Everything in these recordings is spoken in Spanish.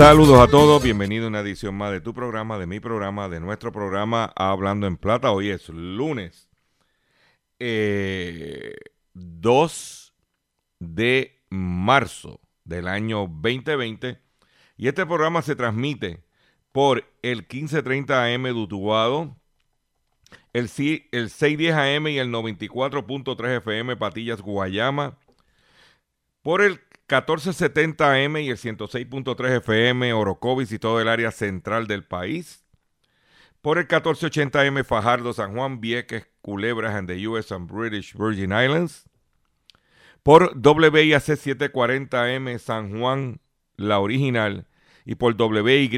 Saludos a todos, bienvenido a una edición más de tu programa, de mi programa, de nuestro programa Hablando en Plata. Hoy es lunes 2 eh, de marzo del año 2020 y este programa se transmite por el 1530 AM de Utuado, el, el 610 AM y el 94.3 FM Patillas Guayama, por el 1470 AM y el 106.3 FM Orocovis y todo el área central del país. Por el 1480 AM Fajardo, San Juan, Vieques, Culebras and the US and British Virgin Islands. Por WIAC 740 AM San Juan, la original. Y por WYC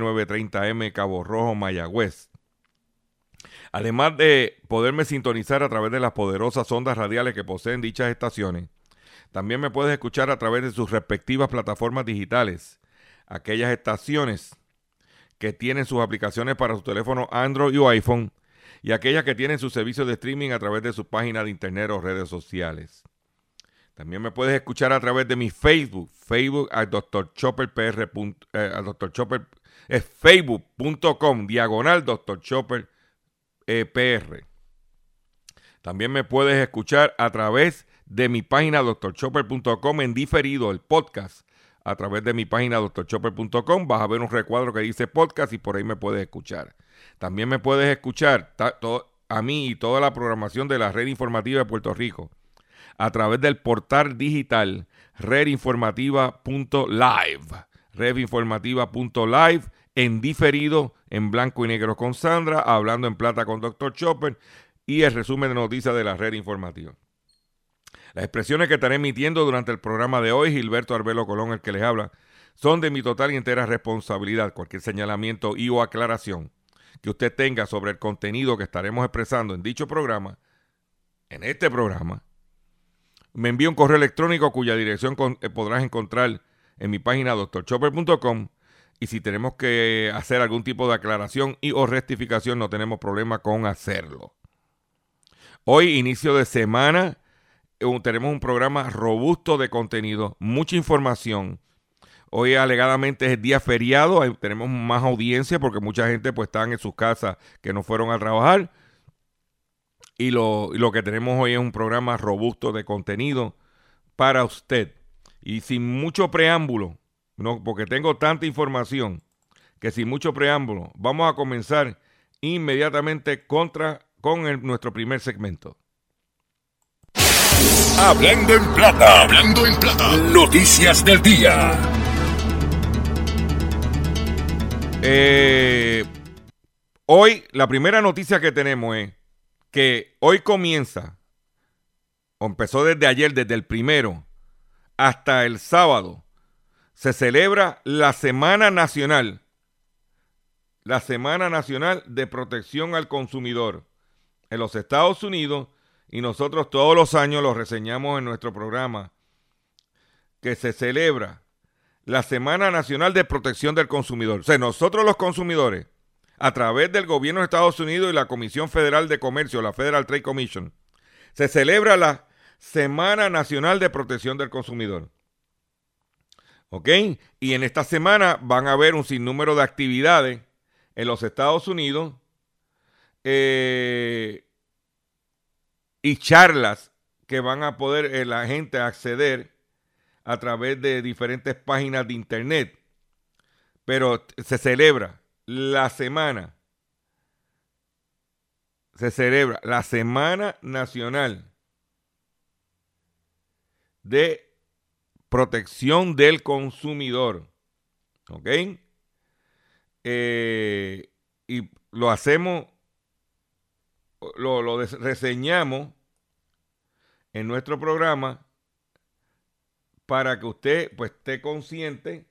930 M Cabo Rojo, Mayagüez. Además de poderme sintonizar a través de las poderosas ondas radiales que poseen dichas estaciones, también me puedes escuchar a través de sus respectivas plataformas digitales. Aquellas estaciones que tienen sus aplicaciones para su teléfono Android o iPhone y aquellas que tienen sus servicios de streaming a través de sus páginas de internet o redes sociales. También me puedes escuchar a través de mi Facebook, Facebook a Dr. Chopper PR, eh. Chopper, es facebook.com, diagonal Dr. Chopper eh, PR. También me puedes escuchar a través de mi página doctorchopper.com en diferido el podcast a través de mi página doctorchopper.com. Vas a ver un recuadro que dice podcast y por ahí me puedes escuchar. También me puedes escuchar a mí y toda la programación de la red informativa de Puerto Rico a través del portal digital redinformativa.live. Redinformativa.live en diferido, en blanco y negro con Sandra, hablando en plata con Dr. Chopper y el resumen de noticias de la red informativa. Las expresiones que estaré emitiendo durante el programa de hoy, Gilberto Arbelo Colón, el que les habla, son de mi total y entera responsabilidad. Cualquier señalamiento y o aclaración que usted tenga sobre el contenido que estaremos expresando en dicho programa, en este programa, me envía un correo electrónico cuya dirección eh, podrás encontrar en mi página doctorchopper.com y si tenemos que hacer algún tipo de aclaración y o rectificación no tenemos problema con hacerlo. Hoy, inicio de semana, tenemos un programa robusto de contenido, mucha información. Hoy alegadamente es día feriado, tenemos más audiencia porque mucha gente pues está en sus casas que no fueron a trabajar. Y lo, lo que tenemos hoy es un programa robusto de contenido para usted. Y sin mucho preámbulo, no, porque tengo tanta información que sin mucho preámbulo, vamos a comenzar inmediatamente contra, con nuestro primer segmento. Hablando en plata. Hablando en plata. Noticias del día. Eh, hoy, la primera noticia que tenemos es que hoy comienza, o empezó desde ayer, desde el primero hasta el sábado, se celebra la Semana Nacional. La Semana Nacional de Protección al Consumidor. En los Estados Unidos y nosotros todos los años lo reseñamos en nuestro programa, que se celebra la Semana Nacional de Protección del Consumidor. O sea, nosotros los consumidores, a través del gobierno de Estados Unidos y la Comisión Federal de Comercio, la Federal Trade Commission, se celebra la Semana Nacional de Protección del Consumidor. ¿Ok? Y en esta semana van a haber un sinnúmero de actividades en los Estados Unidos. Eh, y charlas que van a poder eh, la gente acceder a través de diferentes páginas de internet. Pero se celebra la semana se celebra la Semana Nacional de Protección del Consumidor. ¿Ok? Eh, y lo hacemos, lo, lo reseñamos en nuestro programa para que usted pues esté consciente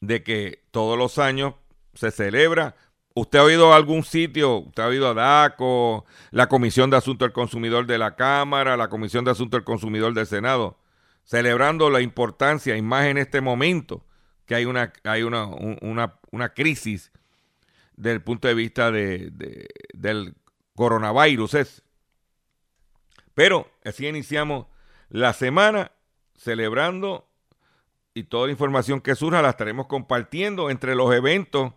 de que todos los años se celebra. ¿Usted ha oído algún sitio? ¿Usted ha oído a DACO, la Comisión de Asuntos del Consumidor de la Cámara, la Comisión de Asuntos del Consumidor del Senado, celebrando la importancia, y más en este momento, que hay una, hay una, una, crisis desde el punto de vista de, del coronavirus. Pero así iniciamos la semana celebrando y toda la información que surja la estaremos compartiendo entre los eventos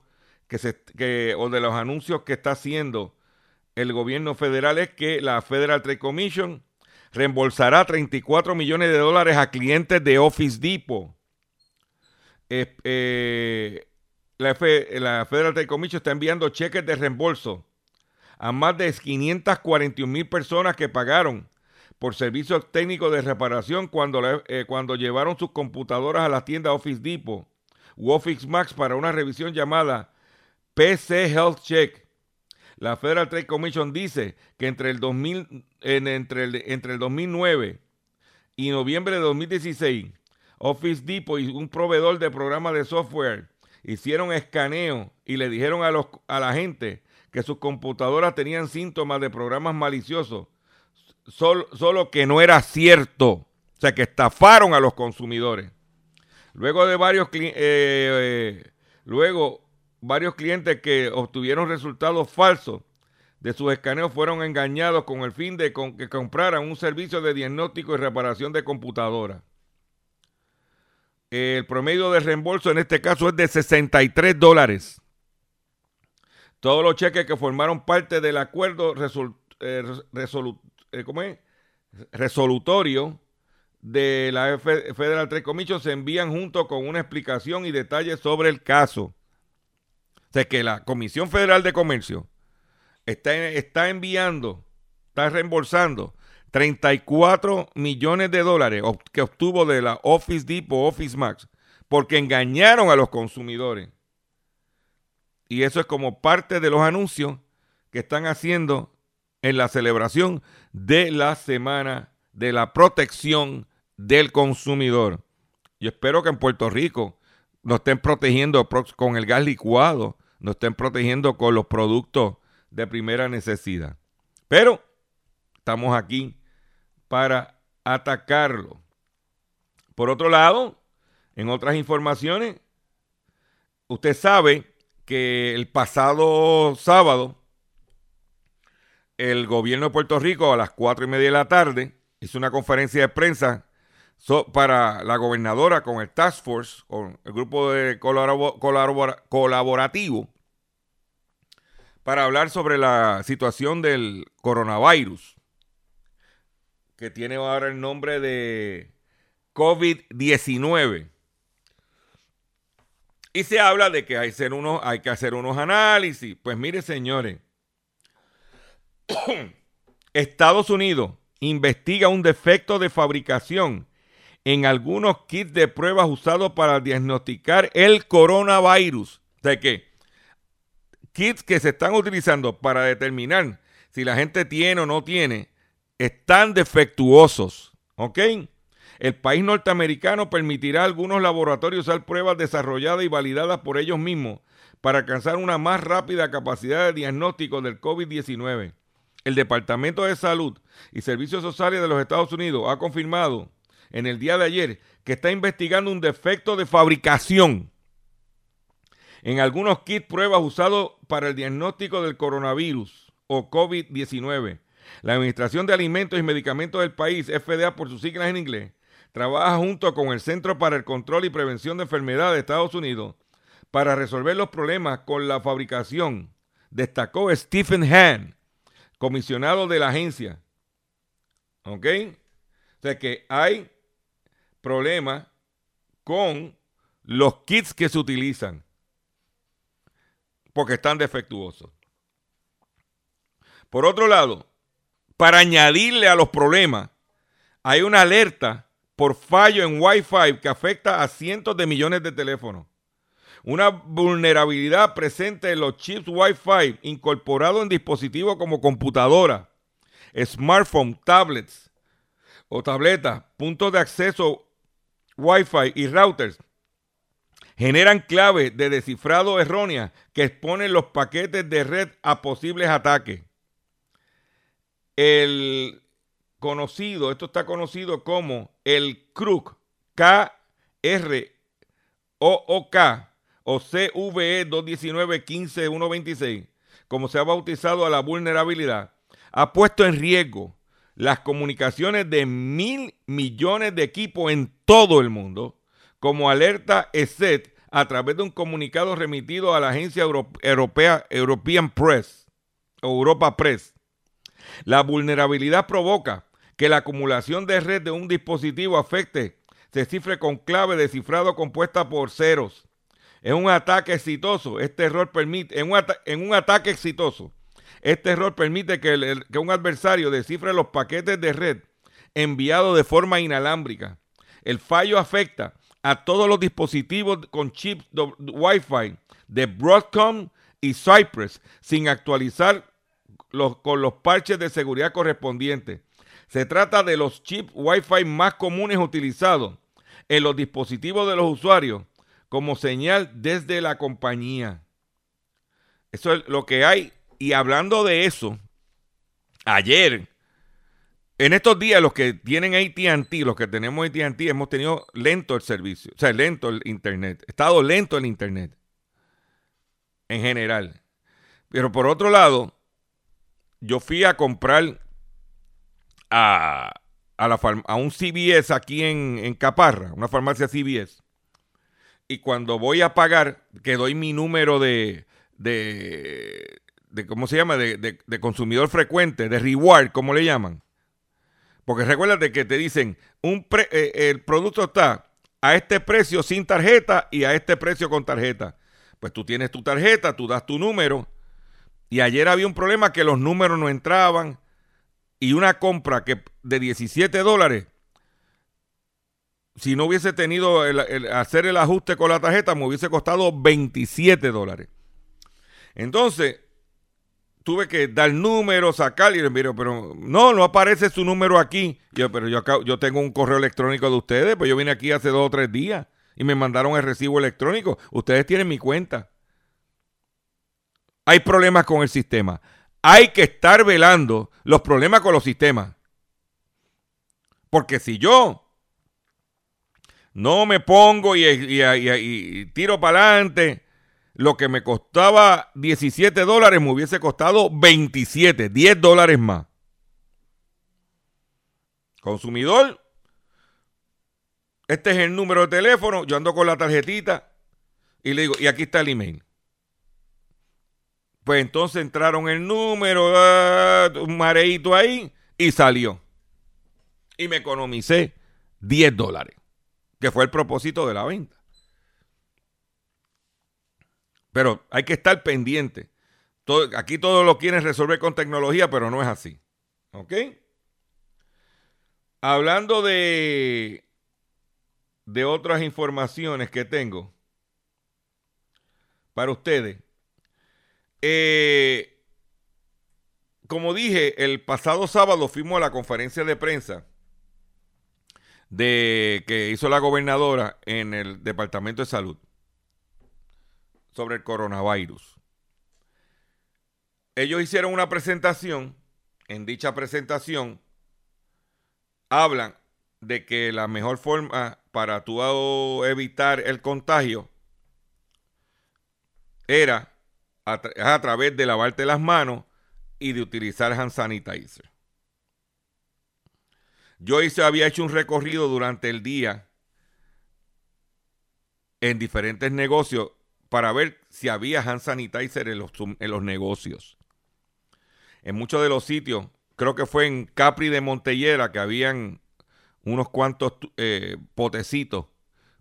que se, que, o de los anuncios que está haciendo el gobierno federal es que la Federal Trade Commission reembolsará 34 millones de dólares a clientes de Office Depot. Eh, la, la, Federal Trade Commission está enviando cheques de reembolso a más de 541 mil personas que pagaron por servicios técnicos de reparación cuando, eh, cuando llevaron sus computadoras a la tienda Office Depot u Office Max para una revisión llamada PC Health Check. La Federal Trade Commission dice que entre el, 2000, entre, el, entre el 2009 y noviembre de 2016, Office Depot y un proveedor de programas de software hicieron escaneo y le dijeron a, los, a la gente que sus computadoras tenían síntomas de programas maliciosos solo, que no era cierto. O sea, que estafaron a los consumidores. Luego de varios, eh, eh, luego, varios clientes que obtuvieron resultados falsos de sus escaneos fueron engañados con el fin de que compraran un servicio de diagnóstico y reparación de computadoras. El promedio de reembolso en este caso es de 63 dólares. Todos los cheques que formaron parte del acuerdo eh, eh, resolutorio de la Federal Trade Commission se envían junto con una explicación y detalles sobre el caso. O sea que la Comisión Federal de Comercio está, está enviando, está reembolsando 34 millones de dólares que obtuvo de la Office Depot, Office Max, porque engañaron a los consumidores. Y eso es como parte de los anuncios que están haciendo en la celebración de la Semana de la Protección del Consumidor. Yo espero que en Puerto Rico nos estén protegiendo con el gas licuado, nos estén protegiendo con los productos de primera necesidad. Pero estamos aquí para atacarlo. Por otro lado, en otras informaciones, usted sabe que el pasado sábado el gobierno de Puerto Rico a las cuatro y media de la tarde hizo una conferencia de prensa para la gobernadora con el Task Force, con el grupo de colaborativo, para hablar sobre la situación del coronavirus, que tiene ahora el nombre de COVID-19. Y se habla de que hay, hay que hacer unos análisis. Pues mire, señores, Estados Unidos investiga un defecto de fabricación en algunos kits de pruebas usados para diagnosticar el coronavirus. De que kits que se están utilizando para determinar si la gente tiene o no tiene están defectuosos. ¿Ok? El país norteamericano permitirá a algunos laboratorios usar pruebas desarrolladas y validadas por ellos mismos para alcanzar una más rápida capacidad de diagnóstico del COVID-19 el Departamento de Salud y Servicios Sociales de los Estados Unidos ha confirmado en el día de ayer que está investigando un defecto de fabricación en algunos kits pruebas usados para el diagnóstico del coronavirus o COVID-19. La Administración de Alimentos y Medicamentos del país, FDA por sus siglas en inglés, trabaja junto con el Centro para el Control y Prevención de Enfermedades de Estados Unidos para resolver los problemas con la fabricación, destacó Stephen Hahn, comisionado de la agencia. ¿Ok? O sea que hay problemas con los kits que se utilizan porque están defectuosos. Por otro lado, para añadirle a los problemas, hay una alerta por fallo en Wi-Fi que afecta a cientos de millones de teléfonos. Una vulnerabilidad presente en los chips Wi-Fi incorporados en dispositivos como computadora, smartphone, tablets o tabletas, puntos de acceso Wi-Fi y routers generan claves de descifrado erróneas que exponen los paquetes de red a posibles ataques. El conocido, esto está conocido como el CRUC, K-R-O-O-K, o CVE 219-15-126, como se ha bautizado a la vulnerabilidad, ha puesto en riesgo las comunicaciones de mil millones de equipos en todo el mundo como alerta ESET a través de un comunicado remitido a la agencia europea European Press Europa Press. La vulnerabilidad provoca que la acumulación de red de un dispositivo afecte se cifre con clave de cifrado compuesta por ceros. En un ataque exitoso, este error permite, en un, en un ataque exitoso, este error permite que, que un adversario descifre los paquetes de red enviados de forma inalámbrica. El fallo afecta a todos los dispositivos con chips Wi-Fi de Broadcom y Cypress sin actualizar con los parches de seguridad correspondientes. Se trata de los chips Wi-Fi más comunes utilizados en los dispositivos de los usuarios como señal desde la compañía. Eso es lo que hay. Y hablando de eso, ayer en estos días, los que tienen ATT, los que tenemos ATT, hemos tenido lento el servicio, o sea, lento el Internet. Estado lento el Internet. En general. Pero por otro lado, yo fui a comprar a, a, un CBS aquí en, en, Caparra, una farmacia CBS. Y cuando voy a pagar, que doy mi número de, de, de ¿cómo se llama? De, de consumidor frecuente, de reward, como le llaman porque recuérdate que te dicen, un eh, el producto está a este precio sin tarjeta y a este precio con tarjeta. Pues tú tienes tu tarjeta, tú das tu número. Y ayer había un problema que los números no entraban. Y una compra que de 17 dólares, si no hubiese tenido hacer el ajuste con la tarjeta, me hubiese costado 27 dólares. Entonces, tuve que dar números, sacar y miro, pero no, no aparece su número aquí. Yo, pero yo, yo tengo un correo electrónico de ustedes, pues yo vine aquí hace dos o tres días y me mandaron el recibo electrónico. Ustedes tienen mi cuenta. Hay problemas con el sistema. Hay que estar velando los problemas con los sistemas. Porque si yo no me pongo y, tiro para adelante lo que me costaba 17 dólares me hubiese costado 27, 10 dólares más. Consumidor, este es el número de teléfono, yo ando con la tarjetita y le digo, y aquí está el email. Pues entonces entraron el número, ah, un mareito ahí y salió. Y me economicé 10 dólares, que fue el propósito de la venta. Pero hay que estar pendiente. aquí todo lo quieren resolver con tecnología, pero no es así. ¿Ok? Hablando de, de otras informaciones que tengo para ustedes. Eh, como dije, el pasado sábado fuimos a la conferencia de prensa de que hizo la gobernadora en el Departamento de Salud sobre el coronavirus. Ellos hicieron una presentación, en dicha presentación hablan de que la mejor forma para tú evitar el contagio era a, a través de lavarte las manos y de utilizar hand sanitizer. Yo hice, había hecho un recorrido durante el día en diferentes negocios para ver si había hand sanitizer en los, en los negocios. En muchos de los sitios, creo que fue en Capri de Montellera que habían unos cuantos eh, potecitos,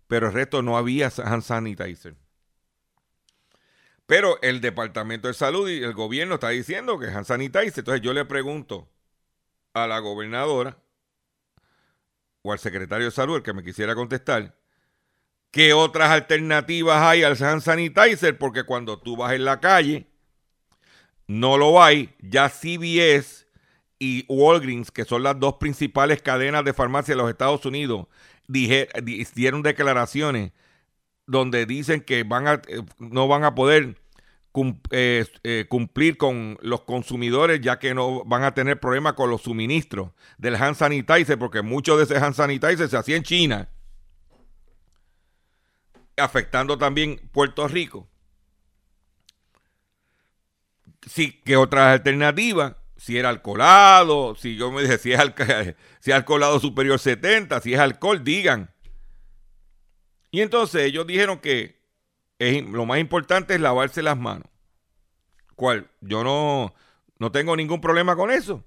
pero el resto no había hand sanitizer. Pero el Departamento de Salud y el gobierno está diciendo que es hand sanitizer. Entonces yo le pregunto a la gobernadora o al secretario de salud, el que me quisiera contestar, ¿qué otras alternativas hay al hand sanitizer? Porque cuando tú vas en la calle, no lo hay. Ya CBS y Walgreens, que son las dos principales cadenas de farmacia de los Estados Unidos, dieron declaraciones donde dicen que van a, eh, no van a poder eh, eh, cumplir con los consumidores ya que no van a tener problemas con los suministros del hand sanitizer porque mucho de ese hand sanitizer se hacía en China afectando también Puerto Rico. Sí que otras alternativas si era alcoholado si yo me dije si es alcoholado superior 70 si es alcohol digan y entonces ellos dijeron que lo más importante es lavarse las manos. ¿Cuál? Yo no, no tengo ningún problema con eso.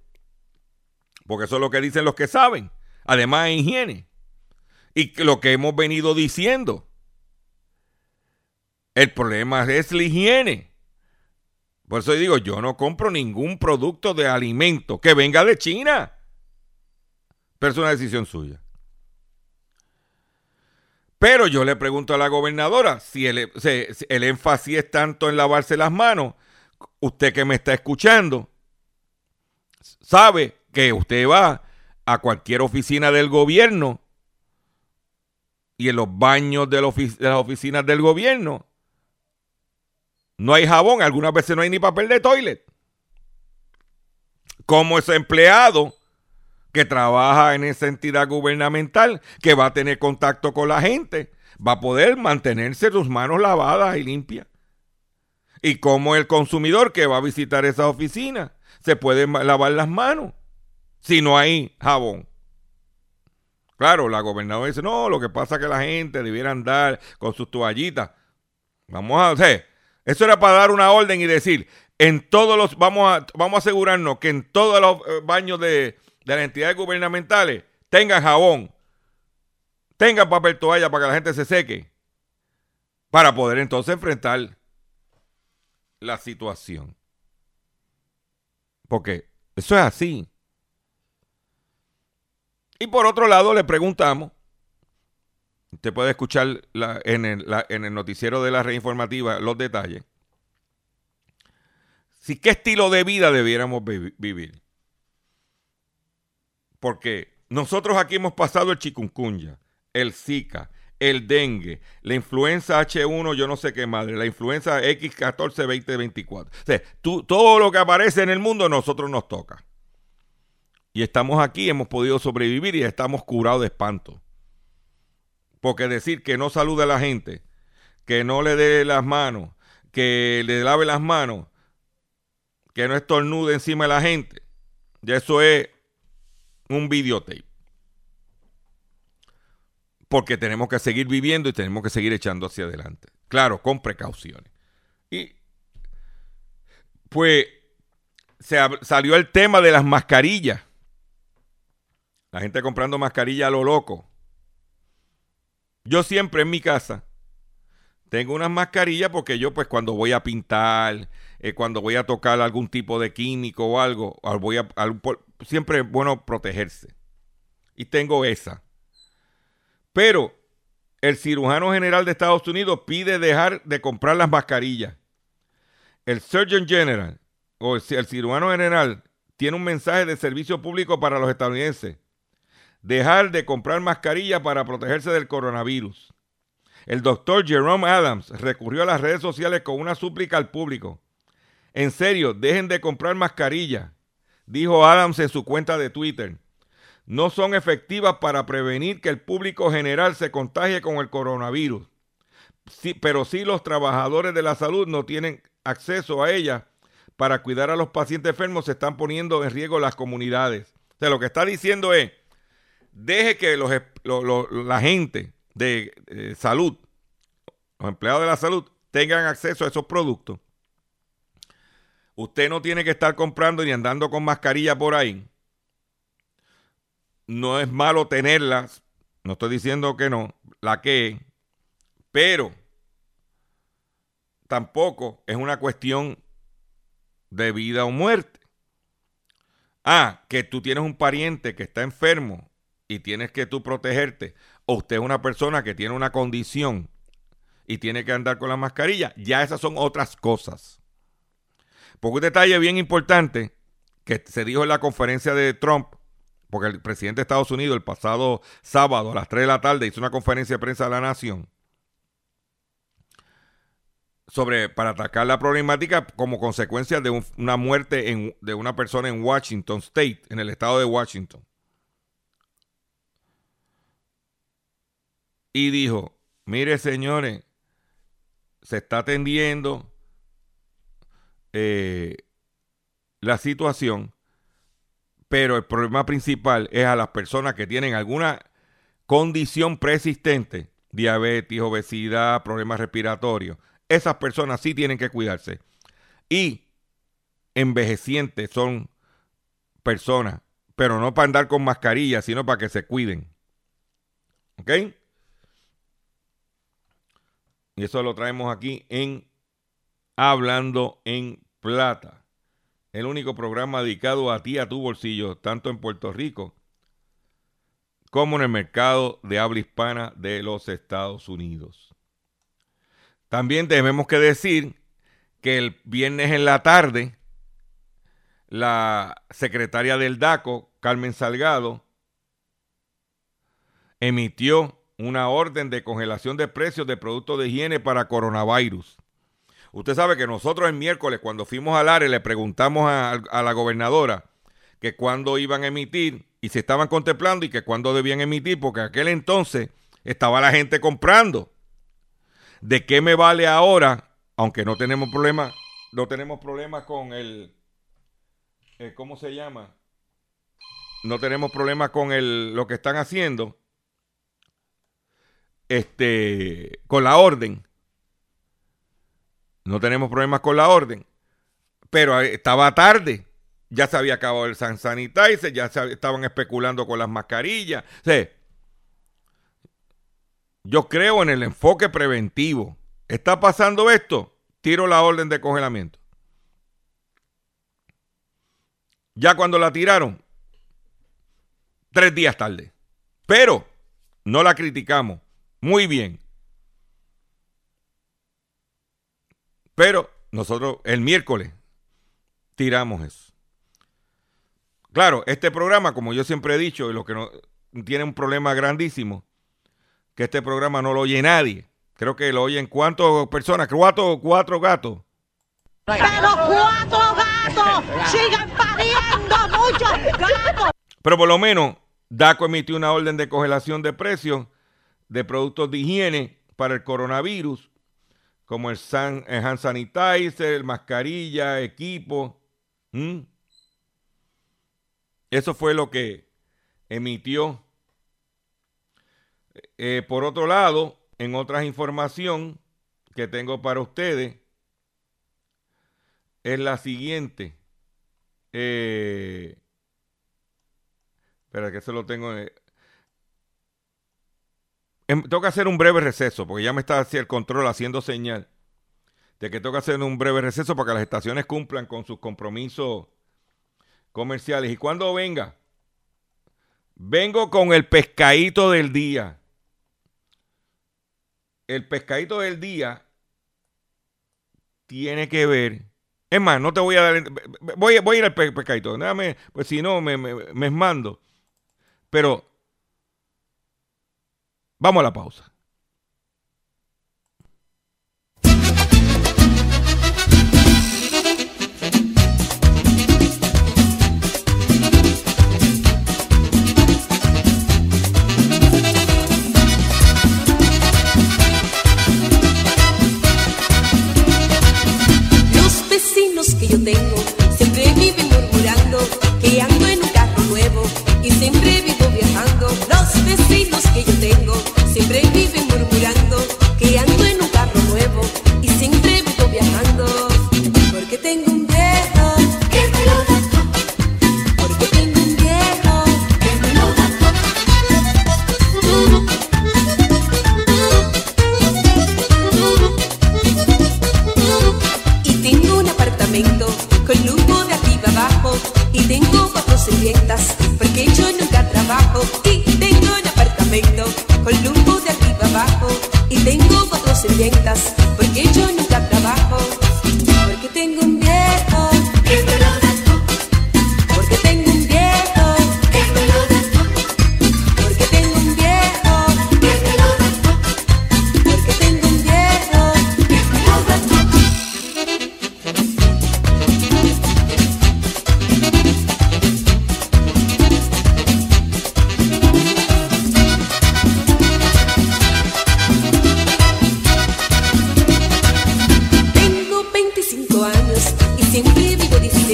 Porque eso es lo que dicen los que saben. Además de higiene. Y lo que hemos venido diciendo. El problema es la higiene. Por eso digo, yo no compro ningún producto de alimento que venga de China. Pero es una decisión suya. Pero yo le pregunto a la gobernadora si el, énfasis es tanto en lavarse las manos. Usted que me está escuchando sabe que usted va a cualquier oficina del gobierno y en los baños de, de las oficinas del gobierno no hay jabón, algunas veces no hay ni papel de toilet. Como ese empleado que trabaja en esa entidad gubernamental, que va a tener contacto con la gente, va a poder mantenerse sus manos lavadas y limpias. Y como el consumidor que va a visitar esa oficina se puede lavar las manos si no hay jabón. Claro, la gobernadora dice, no, lo que pasa es que la gente debiera andar con sus toallitas. Vamos a hacer, eso era para dar una orden y decir, en todos los, vamos a, vamos a asegurarnos que en todos los eh, baños de, de las entidades gubernamentales tengan jabón, tengan papel toalla para que la gente se seque, para poder entonces enfrentar la situación. Porque eso es así. Y por otro lado, le preguntamos, usted puede escuchar en, el, en, el, noticiero de la red informativa los detalles, si qué estilo de vida debiéramos vivir. Porque nosotros aquí hemos pasado el chikungunya, el Zika, el dengue, la influenza H1, yo no sé qué madre, la influenza X14 2024. O sea, todo lo que aparece en el mundo nosotros nos toca. Y estamos aquí, hemos podido sobrevivir y estamos curados de espanto. Porque decir que no salude a la gente, que no le dé las manos, que le lave las manos, que no estornude encima de la gente, ya eso es un videotape. Porque tenemos que seguir viviendo y tenemos que seguir echando hacia adelante. Claro, con precauciones. Y pues se salió el tema de las mascarillas. La gente comprando mascarillas a lo loco. Yo siempre en mi casa tengo unas mascarillas porque yo pues cuando voy a pintar, eh, cuando voy a tocar algún tipo de químico o algo, voy a, siempre es bueno protegerse. Y tengo esa. Pero el cirujano general de Estados Unidos pide dejar de comprar las mascarillas. El Surgeon General o el, cirujano general tiene un mensaje de servicio público para los estadounidenses. Dejar de comprar mascarillas para protegerse del coronavirus. El doctor Jerome Adams recurrió a las redes sociales con una súplica al público. En serio, dejen de comprar mascarillas dijo Adams en su cuenta de Twitter, no son efectivas para prevenir que el público general se contagie con el coronavirus. Sí, pero sí los trabajadores de la salud no tienen acceso a ellas para cuidar a los pacientes enfermos, se están poniendo en riesgo las comunidades. O sea, lo que está diciendo es, deje que los, la gente de eh, salud, los empleados de la salud, tengan acceso a esos productos Usted no tiene que estar comprando ni andando con mascarilla por ahí. No es malo tenerlas. No estoy diciendo que no. La que. Pero tampoco es una cuestión de vida o muerte. Ah, que tú tienes un pariente que está enfermo y tienes que tú protegerte, o usted es una persona que tiene una condición y tiene que andar con la mascarilla, ya esas son otras cosas. Porque un detalle bien importante que se dijo en la conferencia de Trump, porque el presidente de Estados Unidos el pasado sábado a las 3 de la tarde hizo una conferencia de prensa de la Nación sobre para atacar la problemática como consecuencia de una muerte de una persona en Washington State, en el estado de Washington. Y dijo, mire señores, se está atendiendo eh, la situación, pero el problema principal es a las personas que tienen alguna condición preexistente, diabetes, obesidad, problemas respiratorios. Esas personas sí tienen que cuidarse. Y envejecientes son personas, pero no para andar con mascarilla, sino para que se cuiden. ¿Ok? Y eso lo traemos aquí en Hablando en Plata. El único programa dedicado a ti, a tu bolsillo, tanto en Puerto Rico como en el mercado de habla hispana de los Estados Unidos. También tenemos que decir que el viernes en la tarde, la secretaria del DACO, Carmen Salgado, emitió una orden de congelación de precios de productos de higiene para coronavirus. Usted sabe que nosotros el miércoles, cuando fuimos al área, le preguntamos a, la gobernadora que cuándo iban a emitir y se estaban contemplando y que cuándo debían emitir, porque en aquel entonces estaba la gente comprando. ¿De qué me vale ahora? Aunque no tenemos problema, no tenemos problemas con el, eh, ¿cómo se llama? No tenemos problemas con el, lo que están haciendo este, con la orden. No tenemos problemas con la orden. Pero estaba tarde. Ya se había acabado el San Sanitizer, ya estaban especulando con las mascarillas. yo creo en el enfoque preventivo. ¿Está pasando esto? Tiro la orden de congelamiento. Ya cuando la tiraron, tres días tarde. Pero no la criticamos. Muy bien. Pero nosotros el miércoles tiramos eso. Claro, este programa, como yo siempre he dicho, y lo que no, tiene un problema grandísimo, que este programa no lo oye nadie. Creo que lo oyen cuántas personas, cuatro, cuatro gatos. Pero cuatro gatos sigan pariendo muchos gatos. Pero por lo menos DACO emitió una orden de congelación de precios de productos de higiene para el coronavirus, como el, San, hand sanitizer, mascarilla, equipo. Eso fue lo que emitió. Eh, por otro lado, en otras información que tengo para ustedes, es la siguiente. Eh, espera, que se lo tengo. Eh, tengo que hacer un breve receso, porque ya me está hacia el control haciendo señal de que tengo que hacer un breve receso para que las estaciones cumplan con sus compromisos comerciales. Y cuando venga, vengo con el pescadito del día. El pescadito del día tiene que ver. Es más, no te voy a dar. Voy, voy a ir al pescadito. Déjame, pues si no, me, me, me mando. Pero Vamos a la pausa. Los vecinos que yo tengo siempre viven murmurando que ando en un carro nuevo y siempre que yo tengo siempre viven murmurando que ando en un carro nuevo y siempre vivo viajando. Porque tengo un viejo que me lo da Porque tengo un viejo que me lo da apartamento con lujo de arriba abajo y tengo cuatro sirvientas con lujo de arriba abajo. Y tengo cuatro sirvientas porque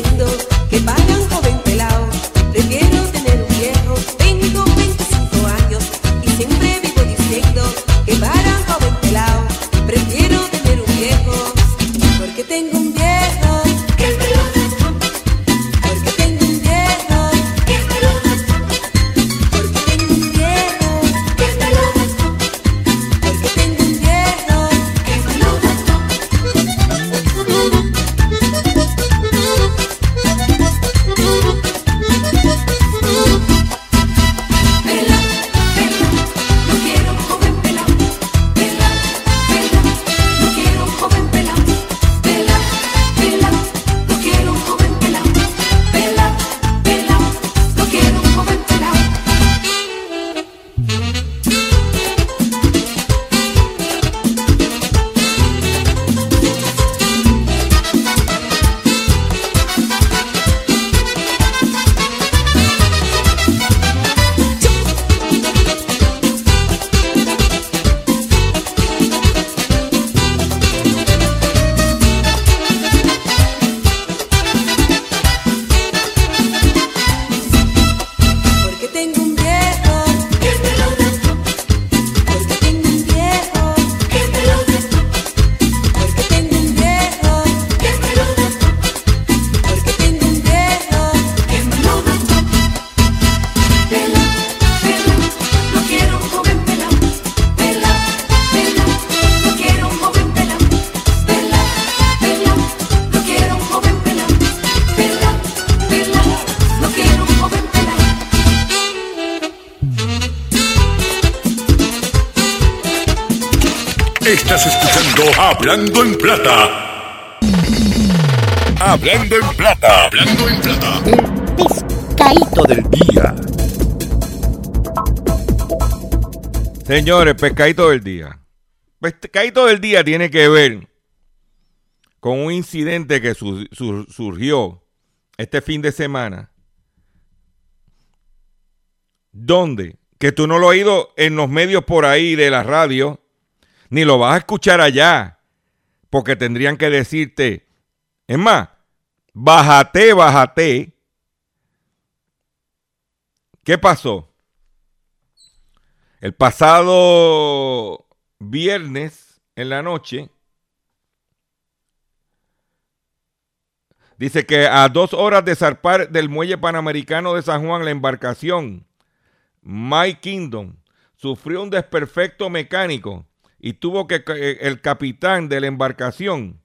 vivo Estás escuchando Hablando en Plata. Hablando en Plata. Hablando en Plata. pescadito del día. Señores, pescadito del día. Pescadito del día tiene que ver con un incidente que su- su- surgió este fin de semana. ¿Dónde? Que tú no lo has oído en los medios por ahí de la radio, ni lo vas a escuchar allá, porque tendrían que decirte, es más, bájate, bájate. ¿Qué pasó? El pasado viernes en la noche, dice que a dos horas de zarpar del muelle panamericano de San Juan, la embarcación My Kingdom sufrió un desperfecto mecánico y tuvo que eh, el capitán de la embarcación,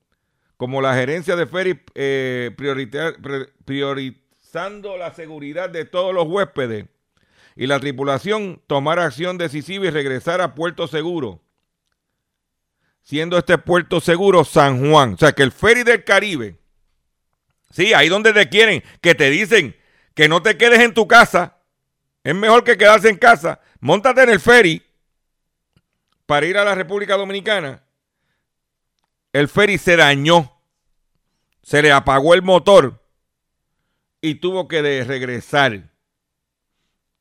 como la gerencia de ferry, eh, priorizando la seguridad de todos los huéspedes y la tripulación tomar acción decisiva y regresar a Puerto Seguro. Siendo este puerto seguro San Juan. O sea, que el ferry del Caribe, sí, ahí donde te quieren, que te dicen que no te quedes en tu casa, es mejor que quedarse en casa, montate en el ferry para ir a la República Dominicana. El ferry se dañó, se le apagó el motor y tuvo que regresar.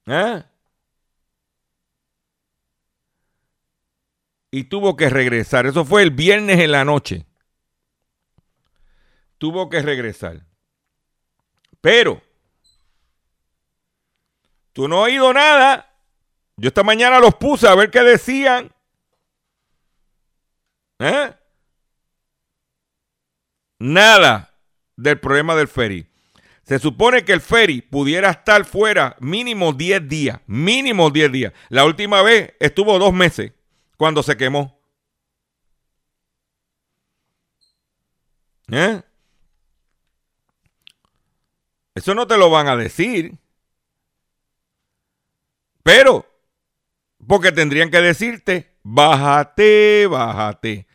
¿Ah? Y tuvo que regresar. Eso fue el viernes en la noche. Tuvo que regresar. Pero, tú no has oído nada. Yo esta mañana los puse a ver qué decían. ¿Eh? Nada del problema del ferry. Se supone que el ferry pudiera estar fuera mínimo 10 días. Mínimo 10 días. La última vez estuvo dos meses cuando se quemó. ¿Eh? Eso no te lo van a decir. Pero, porque tendrían que decirte, bájate, bájate.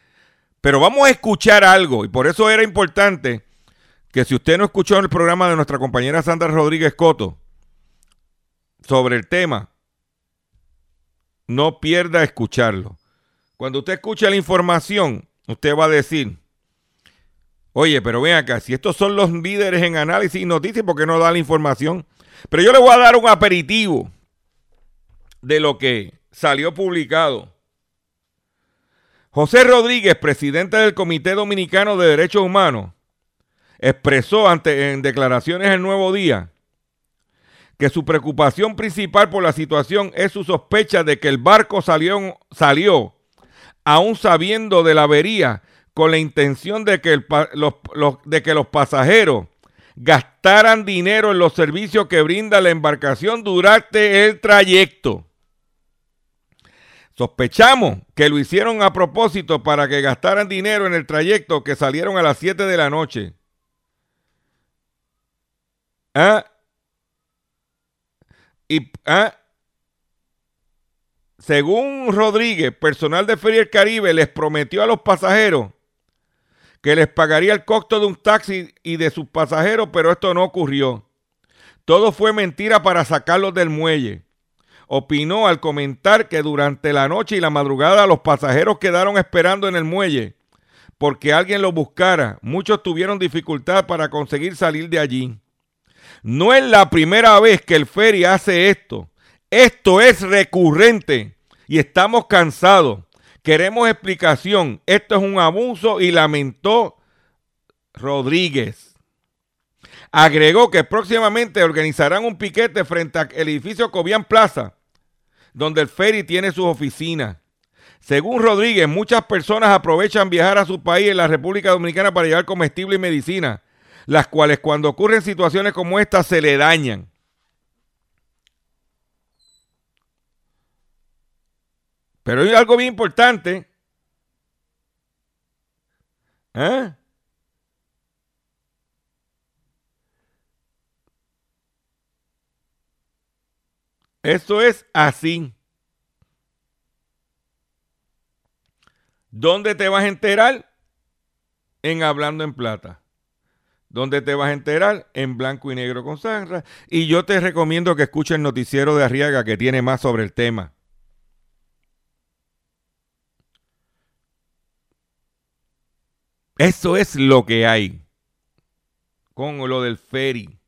Pero vamos a escuchar algo, y por eso era importante que si usted no escuchó el programa de nuestra compañera Sandra Rodríguez Coto sobre el tema, no pierda escucharlo. Cuando usted escucha la información, usted va a decir, oye, pero ven acá, si estos son los líderes en análisis y noticias, ¿por qué no da la información? Pero yo le voy a dar un aperitivo de lo que salió publicado. José Rodríguez, presidente del Comité Dominicano de Derechos Humanos, expresó ante, en declaraciones el Nuevo Día que su preocupación principal por la situación es su sospecha de que el barco salió, salió aún sabiendo de la avería, con la intención de que, de que los pasajeros gastaran dinero en los servicios que brinda la embarcación durante el trayecto. Sospechamos que lo hicieron a propósito para que gastaran dinero en el trayecto que salieron a las 7 de la noche. ¿Ah? Y, ¿ah? Según Rodríguez, personal de Feria del Caribe les prometió a los pasajeros que les pagaría el costo de un taxi y de sus pasajeros, pero esto no ocurrió. Todo fue mentira para sacarlos del muelle opinó al comentar que durante la noche y la madrugada los pasajeros quedaron esperando en el muelle porque alguien los buscara. Muchos tuvieron dificultad para conseguir salir de allí. No es la primera vez que el ferry hace esto. Esto es recurrente y estamos cansados. Queremos explicación. Esto es un abuso y lamentó Rodríguez. Agregó que próximamente organizarán un piquete frente al edificio Cobian Plaza donde el ferry tiene sus oficinas. Según Rodríguez, muchas personas aprovechan viajar a su país en la República Dominicana para llevar comestible y medicina, las cuales cuando ocurren situaciones como esta se le dañan. Pero hay algo bien importante. ¿Eh? Esto es así. ¿Dónde te vas a enterar? En Hablando en Plata. ¿Dónde te vas a enterar? En Blanco y Negro con Sandra. Y yo te recomiendo que escuches el noticiero de Arriaga que tiene más sobre el tema. Eso es lo que hay con lo del ferry.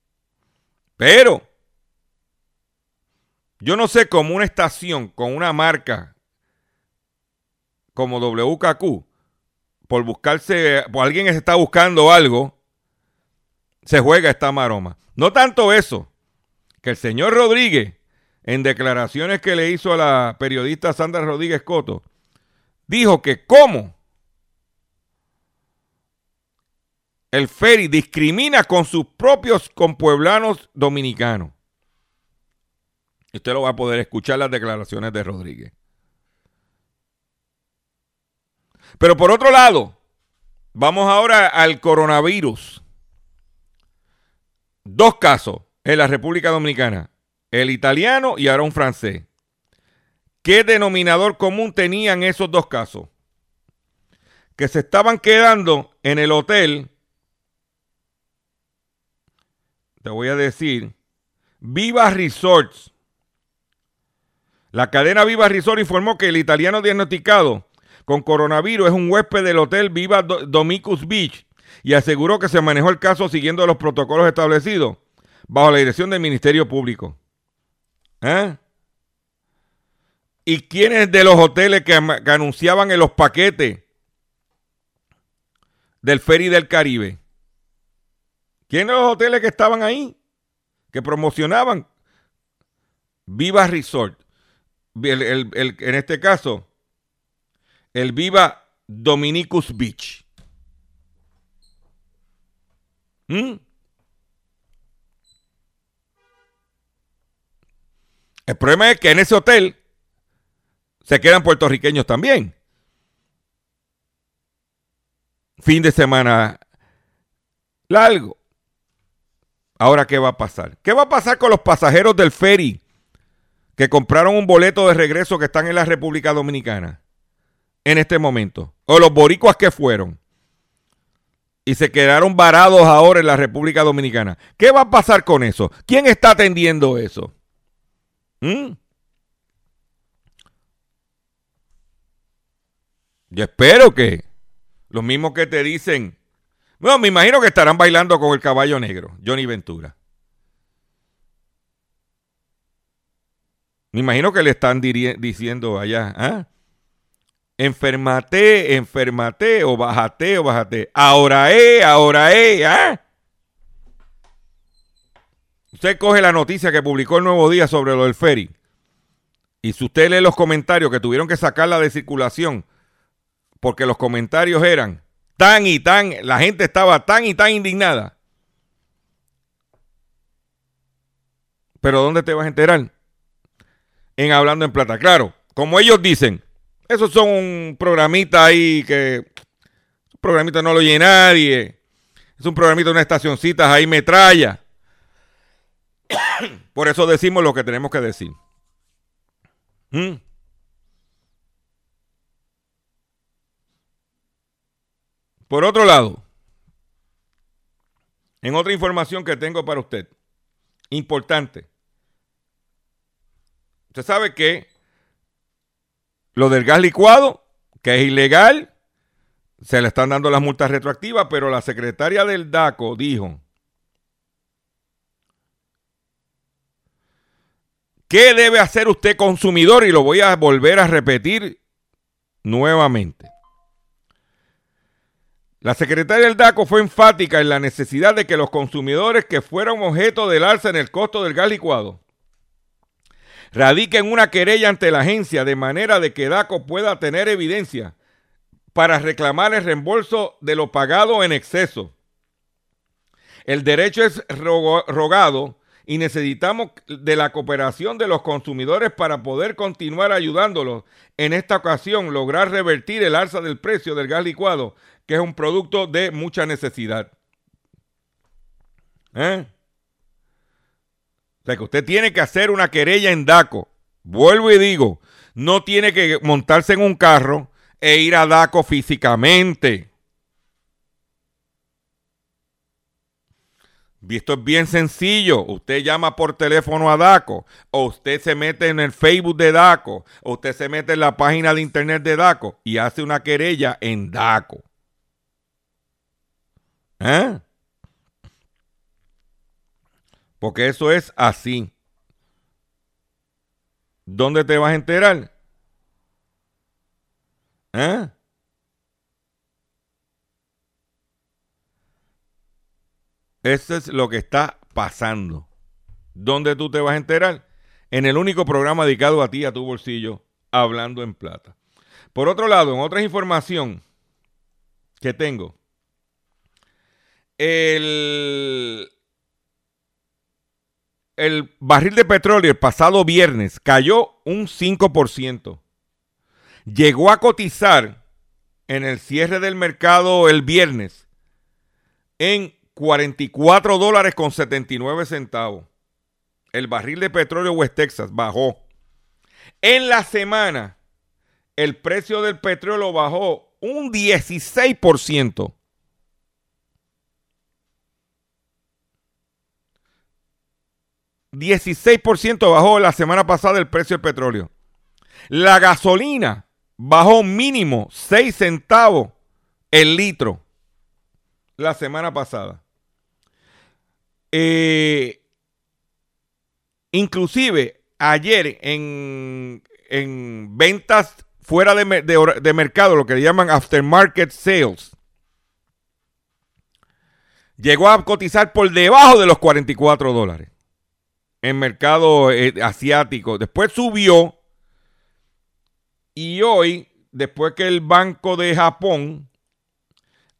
Pero yo no sé cómo una estación con una marca como WKQ, por buscarse, por alguien que está buscando algo, se juega esta maroma. No tanto eso, que el señor Rodríguez, en declaraciones que le hizo a la periodista Sandra Rodríguez Coto, dijo que cómo el ferry discrimina con sus propios compueblanos dominicanos. Usted lo va a poder escuchar las declaraciones de Rodríguez. Pero por otro lado, vamos ahora al coronavirus. Dos casos en la República Dominicana, el italiano y ahora un francés. ¿Qué denominador común tenían esos dos casos? Que se estaban quedando en el hotel, te voy a decir, Viva Resorts la cadena Viva Resort informó que el italiano diagnosticado con coronavirus es un huésped del hotel Viva Domicus Beach y aseguró que se manejó el caso siguiendo los protocolos establecidos bajo la dirección del Ministerio Público. ¿Eh? ¿Y quiénes de los hoteles que, anunciaban en los paquetes del Ferry del Caribe? ¿Quiénes de los hoteles que estaban ahí? Que promocionaban Viva Resort en este caso, el Viva Dominicus Beach. ¿Mm? El problema es que en ese hotel se quedan puertorriqueños también. Fin de semana largo. Ahora, ¿qué va a pasar? ¿Qué va a pasar con los pasajeros del ferry que compraron un boleto de regreso que están en la República Dominicana en este momento? O los boricuas que fueron y se quedaron varados ahora en la República Dominicana. ¿Qué va a pasar con eso? ¿Quién está atendiendo eso? ¿Mm? Yo espero que los mismos que te dicen, bueno, me imagino que estarán bailando con el caballo negro, Johnny Ventura. Me imagino que le están diciendo allá, ¿ah? Enfermate, enfermate, o bájate, o bájate. Ahora es, ahora es, ¿ah? Usted coge la noticia que publicó el Nuevo Día sobre lo del ferry. Y si usted lee los comentarios que tuvieron que sacarla de circulación, porque los comentarios eran tan y tan, la gente estaba tan y tan indignada. Pero ¿dónde te vas a enterar? En Hablando en Plata. Claro, como ellos dicen, esos son un programita ahí que... Un programita no lo oye nadie. Es un programita una estacioncita ahí metralla. Por eso decimos lo que tenemos que decir. ¿Mm? Por otro lado, en otra información que tengo para usted, importante. Usted sabe que lo del gas licuado, que es ilegal, se le están dando las multas retroactivas, pero la secretaria del DACO dijo, ¿qué debe hacer usted consumidor? Y lo voy a volver a repetir nuevamente. La secretaria del DACO fue enfática en la necesidad de que los consumidores que fueron objeto del alza en el costo del gas licuado radiquen una querella ante la agencia de manera de que DACO pueda tener evidencia para reclamar el reembolso de lo pagado en exceso. El derecho es rogado y necesitamos de la cooperación de los consumidores para poder continuar ayudándolos. En esta ocasión, lograr revertir el alza del precio del gas licuado que es un producto de mucha necesidad. ¿Eh? Que usted tiene que hacer una querella en DACO. Vuelvo y digo, no tiene que montarse en un carro e ir a DACO físicamente. Esto es bien sencillo. Usted llama por teléfono a DACO, o usted se mete en el Facebook de DACO, o usted se mete en la página de internet de DACO y hace una querella en DACO. ¿Eh? Porque eso es así. ¿Dónde te vas a enterar? ¿Eh? Eso es lo que está pasando. ¿Dónde tú te vas a enterar? En el único programa dedicado a ti, a tu bolsillo, hablando en plata. Por otro lado, en otra información que tengo, el, el barril de petróleo el pasado viernes cayó un 5%. Llegó a cotizar en el cierre del mercado el viernes en 44 dólares con 79 centavos. El barril de petróleo West Texas bajó. En la semana, el precio del petróleo bajó un 16%. 16% bajó la semana pasada el precio del petróleo. La gasolina bajó mínimo 6 centavos el litro la semana pasada. Eh, inclusive ayer en, ventas fuera de, de mercado, lo que le llaman aftermarket sales, llegó a cotizar por debajo de los 44 dólares en mercado eh, asiático. Después subió y hoy, después que el Banco de Japón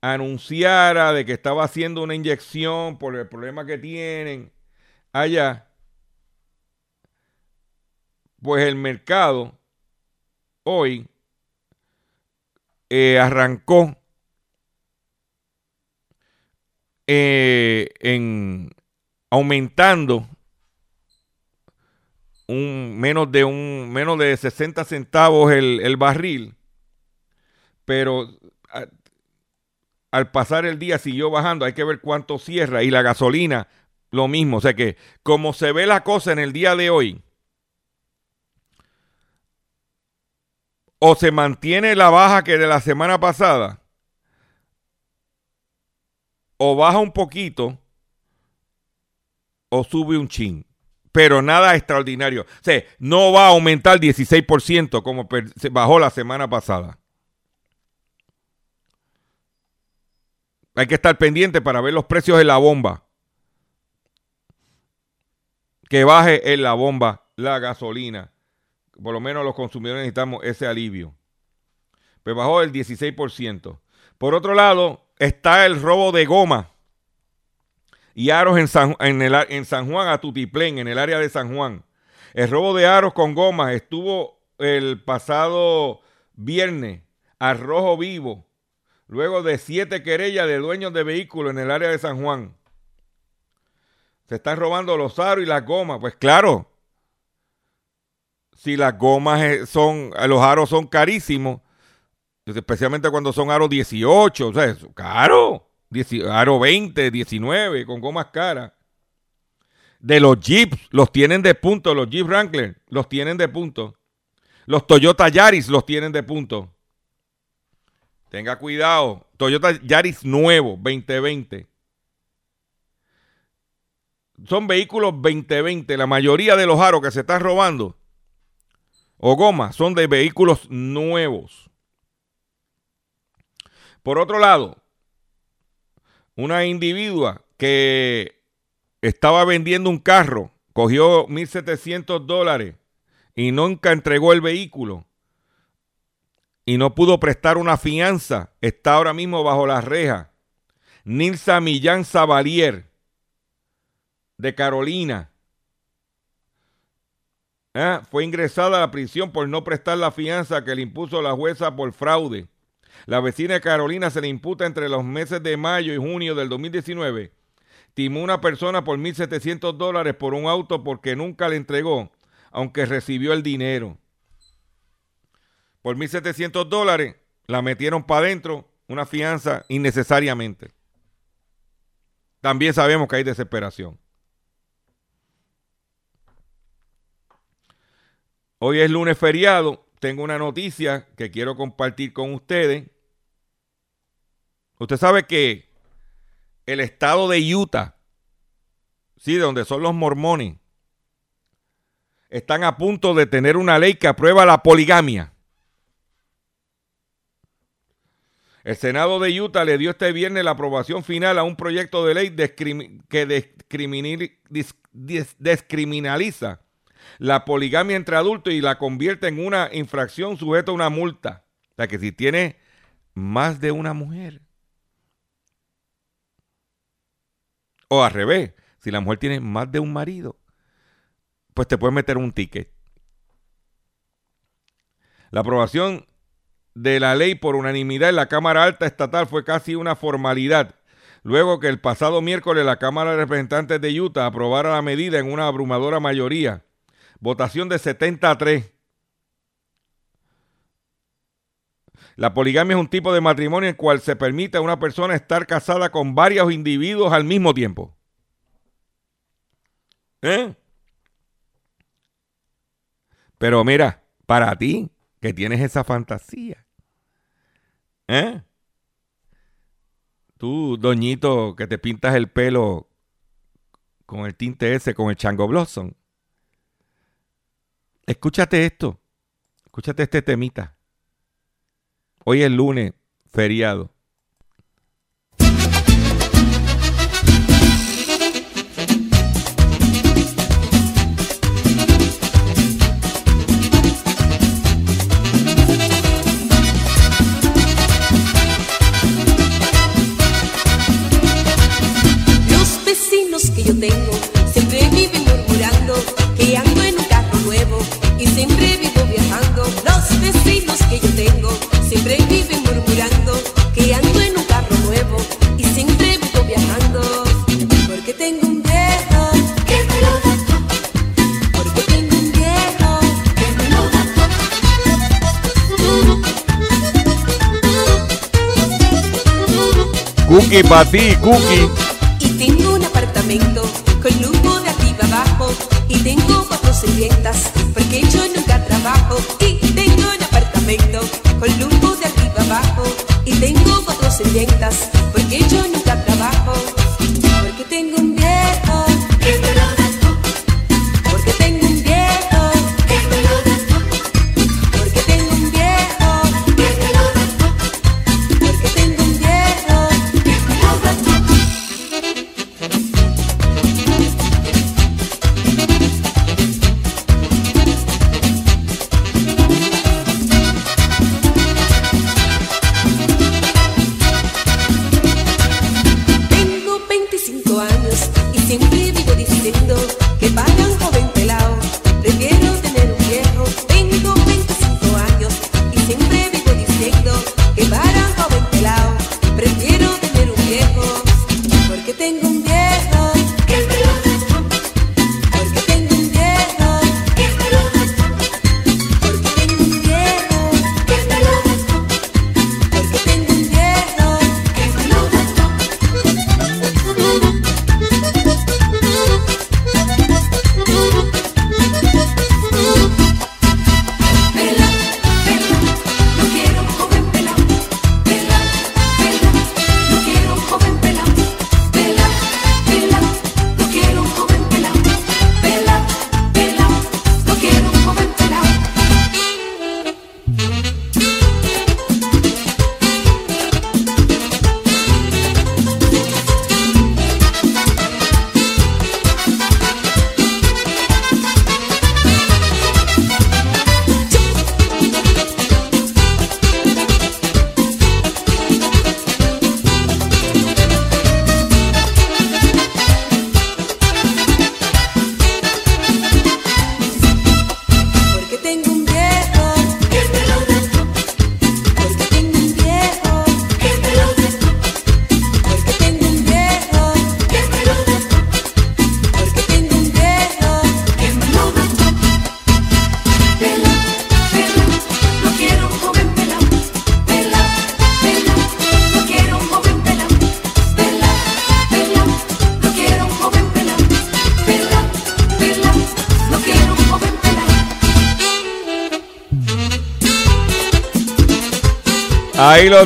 anunciara de que estaba haciendo una inyección por el problema que tienen allá, pues el mercado hoy eh, arrancó eh, en aumentando un menos de un menos de 60 centavos el, el barril, pero al pasar el día siguió bajando, hay que ver cuánto cierra. Y la gasolina lo mismo, o sea que como se ve la cosa en el día de hoy, o se mantiene la baja que de la semana pasada, o baja un poquito, o sube un chin. Pero nada extraordinario. O sea, no va a aumentar 16% como bajó la semana pasada. Hay que estar pendiente para ver los precios en la bomba. Que baje en la bomba la gasolina. Por lo menos los consumidores necesitamos ese alivio. Pues bajó el 16%. Por otro lado, está el robo de goma y aros en San, en, el, en San Juan, a Tutiplén, en el área de San Juan. El robo de aros con gomas estuvo el pasado viernes a rojo vivo, luego de siete querellas de dueños de vehículos en el área de San Juan. Se están robando los aros y las gomas. Pues claro, si las gomas eh, son, los aros son carísimos, especialmente cuando son aros 18, o sea, es caro. 10 aro 20, 19, con gomas caras. De los Jeeps, los tienen de punto. Los Jeep Wrangler, los tienen de punto. Los Toyota Yaris, los tienen de punto. Tenga cuidado. Toyota Yaris nuevo, 2020. Son vehículos 2020. La mayoría de los aros que se están robando o gomas son de vehículos nuevos. Por otro lado, una individua que estaba vendiendo un carro, cogió 1.700 dólares y nunca entregó el vehículo y no pudo prestar una fianza, está ahora mismo bajo la reja. Nilsa Millán Zavalier, de Carolina, ¿eh? fue ingresada a la prisión por no prestar la fianza que le impuso la jueza por fraude. La vecina Carolina se le imputa entre los meses de mayo y junio del 2019. Timó una persona por 1.700 dólares por un auto porque nunca le entregó, aunque recibió el dinero. Por 1.700 dólares la metieron para adentro, una fianza innecesariamente. También sabemos que hay desesperación. Hoy es lunes feriado. Tengo una noticia que quiero compartir con ustedes. Usted sabe que el estado de Utah, sí, donde son los mormones, están a punto de tener una ley que aprueba la poligamia. El Senado de Utah le dio este viernes la aprobación final a un proyecto de ley que descriminil- dis- dis- descriminaliza la poligamia entre adultos y la convierte en una infracción sujeta a una multa. O sea que si tiene más de una mujer, o al revés, si la mujer tiene más de un marido, pues te puedes meter un ticket. La aprobación de la ley por unanimidad en la Cámara Alta Estatal fue casi una formalidad, luego que el pasado miércoles la Cámara de Representantes de Utah aprobara la medida en una abrumadora mayoría. Votación de 70 a 3. La poligamia es un tipo de matrimonio en el cual se permite a una persona estar casada con varios individuos al mismo tiempo. ¿Eh? Pero mira, para ti, que tienes esa fantasía, ¿eh? Tú, doñito, que te pintas el pelo con el tinte ese, con el chango blossom. Escúchate esto. Escúchate este temita. Hoy es lunes, feriado. Y tengo un apartamento con lujo de arriba abajo. Y tengo cuatro sirvientas porque yo nunca trabajo. Y tengo un apartamento con lujo de arriba abajo. Y tengo cuatro sirvientas porque yo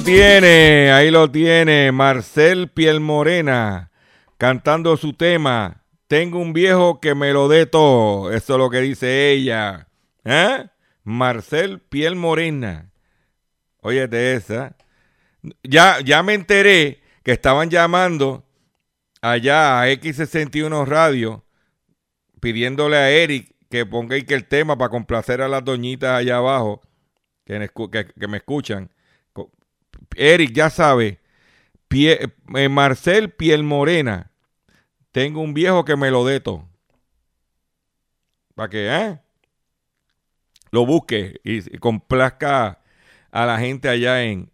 tiene, ahí lo tiene. Marcel Piel Morena cantando su tema. Tengo un viejo que me lo dé todo. Eso es lo que dice ella. ¿Eh? Marcel Piel Morena. Óyete esa. Ya, ya me enteré que estaban llamando allá a X61 Radio pidiéndole a Eric que ponga ahí que el tema para complacer a las doñitas allá abajo que me, escuchan. Eric, ya sabe, eh, Marcel Piel Morena, tengo un viejo que me lo dé todo. Para que, ¿eh? Lo busque y, y complazca a la gente allá en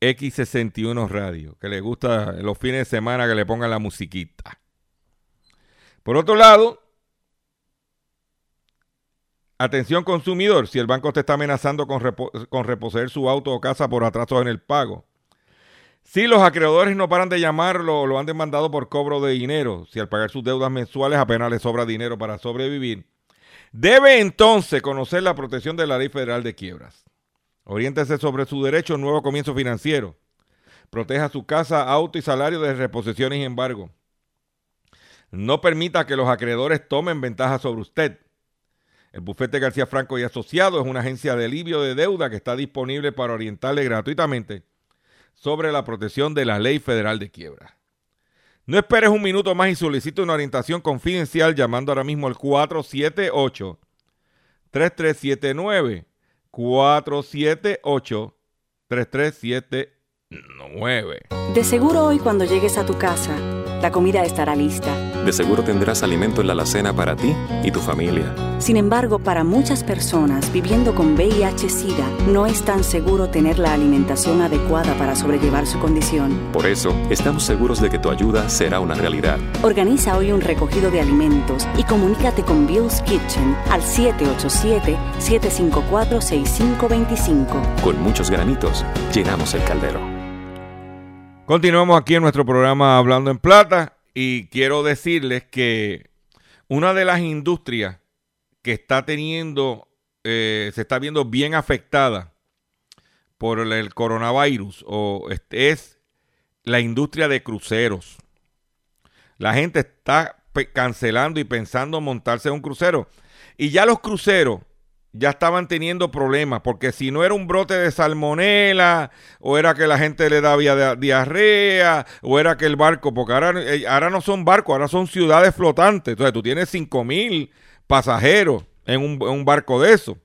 X61 Radio, que le gusta los fines de semana que le pongan la musiquita. Por otro lado, atención consumidor, si el banco te está amenazando con, repo- reposeer su auto o casa por atrasos en el pago. Si los acreedores no paran de llamarlo o lo han demandado por cobro de dinero, si al pagar sus deudas mensuales apenas le sobra dinero para sobrevivir, debe entonces conocer la protección de la Ley Federal de Quiebras. Oriéntese sobre su derecho a un nuevo comienzo financiero. Proteja su casa, auto y salario de reposiciones y embargo. No permita que los acreedores tomen ventaja sobre usted. El bufete García Franco y Asociado es una agencia de alivio de deuda que está disponible para orientarle gratuitamente sobre la protección de la Ley Federal de Quiebra. No esperes un minuto más y solicite una orientación confidencial llamando ahora mismo al 478 3379 478 3379 De seguro hoy cuando llegues a tu casa, la comida estará lista. De seguro tendrás alimento en la alacena para ti y tu familia. Sin embargo, para muchas personas viviendo con VIH-Sida, no es tan seguro tener la alimentación adecuada para sobrellevar su condición. Por eso, estamos seguros de que tu ayuda será una realidad. Organiza hoy un recogido de alimentos y comunícate con Bill's Kitchen al 787-754-6525. Con muchos granitos, llenamos el caldero. Continuamos aquí en nuestro programa Hablando en Plata y quiero decirles que una de las industrias que está teniendo, eh, se está viendo bien afectada por el coronavirus o es la industria de cruceros. La gente está cancelando y pensando montarse en un crucero. Y ya los cruceros ya estaban teniendo problemas, porque si no era un brote de salmonela, o era que la gente le daba dia- diarrea, o era que el barco, porque ahora, eh, ahora no son barcos, ahora son ciudades flotantes. Entonces tú tienes 5 mil pasajeros en un, barco de eso.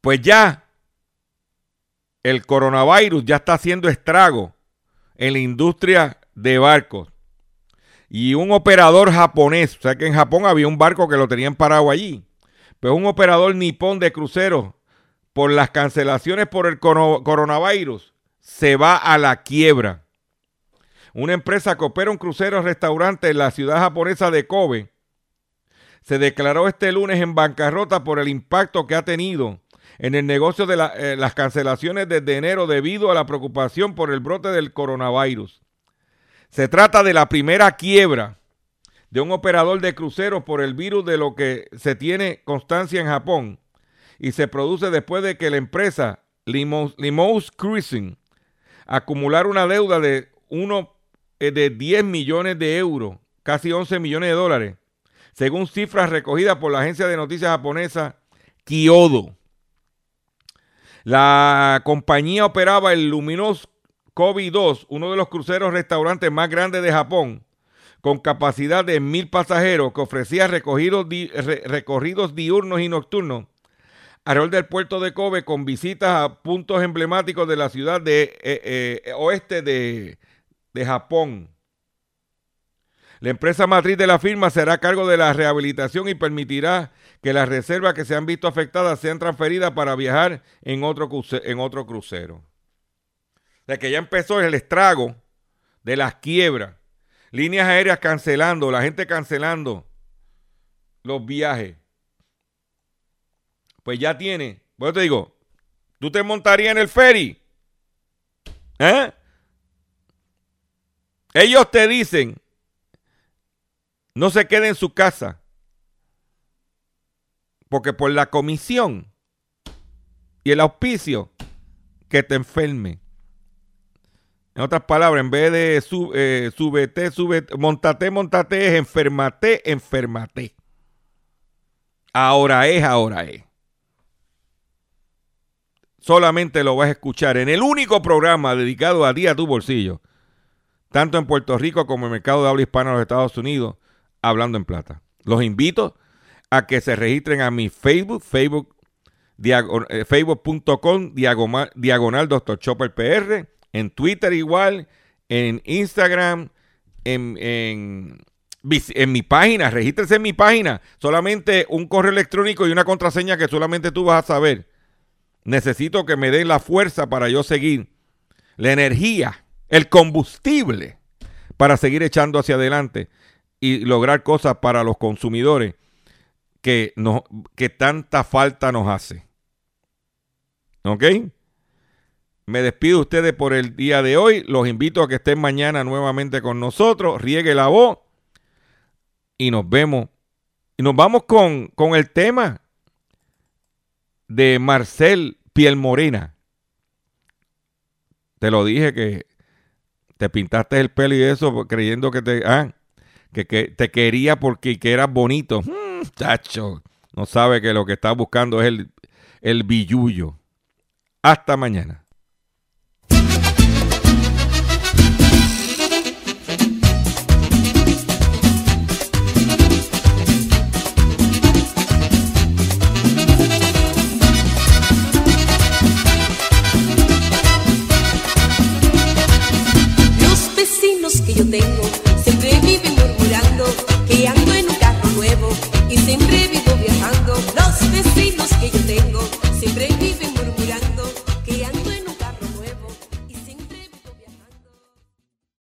Pues ya el coronavirus ya está haciendo estrago en la industria de barcos. Y un operador japonés, o sea que en Japón había un barco que lo tenían parado allí, pero un operador nipón de cruceros, por las cancelaciones por el coro- coronavirus, se va a la quiebra. Una empresa que opera un crucero restaurante en la ciudad japonesa de Kobe se declaró este lunes en bancarrota por el impacto que ha tenido en el negocio de eh, las cancelaciones desde enero debido a la preocupación por el brote del coronavirus. Se trata de la primera quiebra de un operador de cruceros por el virus de lo que se tiene constancia en Japón y se produce después de que la empresa Limos Cruising acumular una deuda de uno eh, de 10 millones de euros, casi 11 millones de dólares, según cifras recogidas por la agencia de noticias japonesa Kyodo. La compañía operaba el Luminos Kobe 2, uno de los cruceros restaurantes más grandes de Japón, con capacidad de mil pasajeros, que ofrecía recorridos diurnos y nocturnos alrededor del puerto de Kobe con visitas a puntos emblemáticos de la ciudad de eh, eh, oeste de, de Japón. La empresa matriz de la firma será a cargo de la rehabilitación y permitirá que las reservas que se han visto afectadas sean transferidas para viajar en otro, en otro crucero. O que ya empezó el estrago de las quiebras, líneas aéreas cancelando, la gente cancelando los viajes. Pues ya tiene, pues te digo, ¿tú te montarías en el ferry? ¿Eh? Ellos te dicen, no se quede en su casa, porque por la comisión y el auspicio que te enferme. En otras palabras, en vez de su, eh, súbete, súbete, montate, montate, es enfermate, enfermate. Ahora es, ahora es. Solamente lo vas a escuchar en el único programa dedicado a ti, a tu bolsillo, tanto en Puerto Rico como en el mercado de habla hispana de los Estados Unidos, hablando en plata. Los invito a que se registren a mi Facebook, Facebook eh, facebook.com diagonal, diagonal Dr. Chopper PR, en Twitter igual, en Instagram, en, en, en mi página, regístrese en mi página, solamente un correo electrónico y una contraseña que solamente tú vas a saber. Necesito que me den la fuerza para yo seguir, la energía, el combustible para seguir echando hacia adelante y lograr cosas para los consumidores que, que tanta falta nos hace. ¿Ok? Me despido de ustedes por el día de hoy. Los invito a que estén mañana nuevamente con nosotros. Riegue la voz. Y nos vemos. Y nos vamos con, con el tema de Marcel Piel Morena. Te lo dije que te pintaste el pelo y eso creyendo que te, ah, que, que te quería porque que eras bonito. Mm, chacho, no sabe que lo que está buscando es el, el billullo. Hasta mañana. Los vecinos que yo tengo que yo tengo siempre en mí.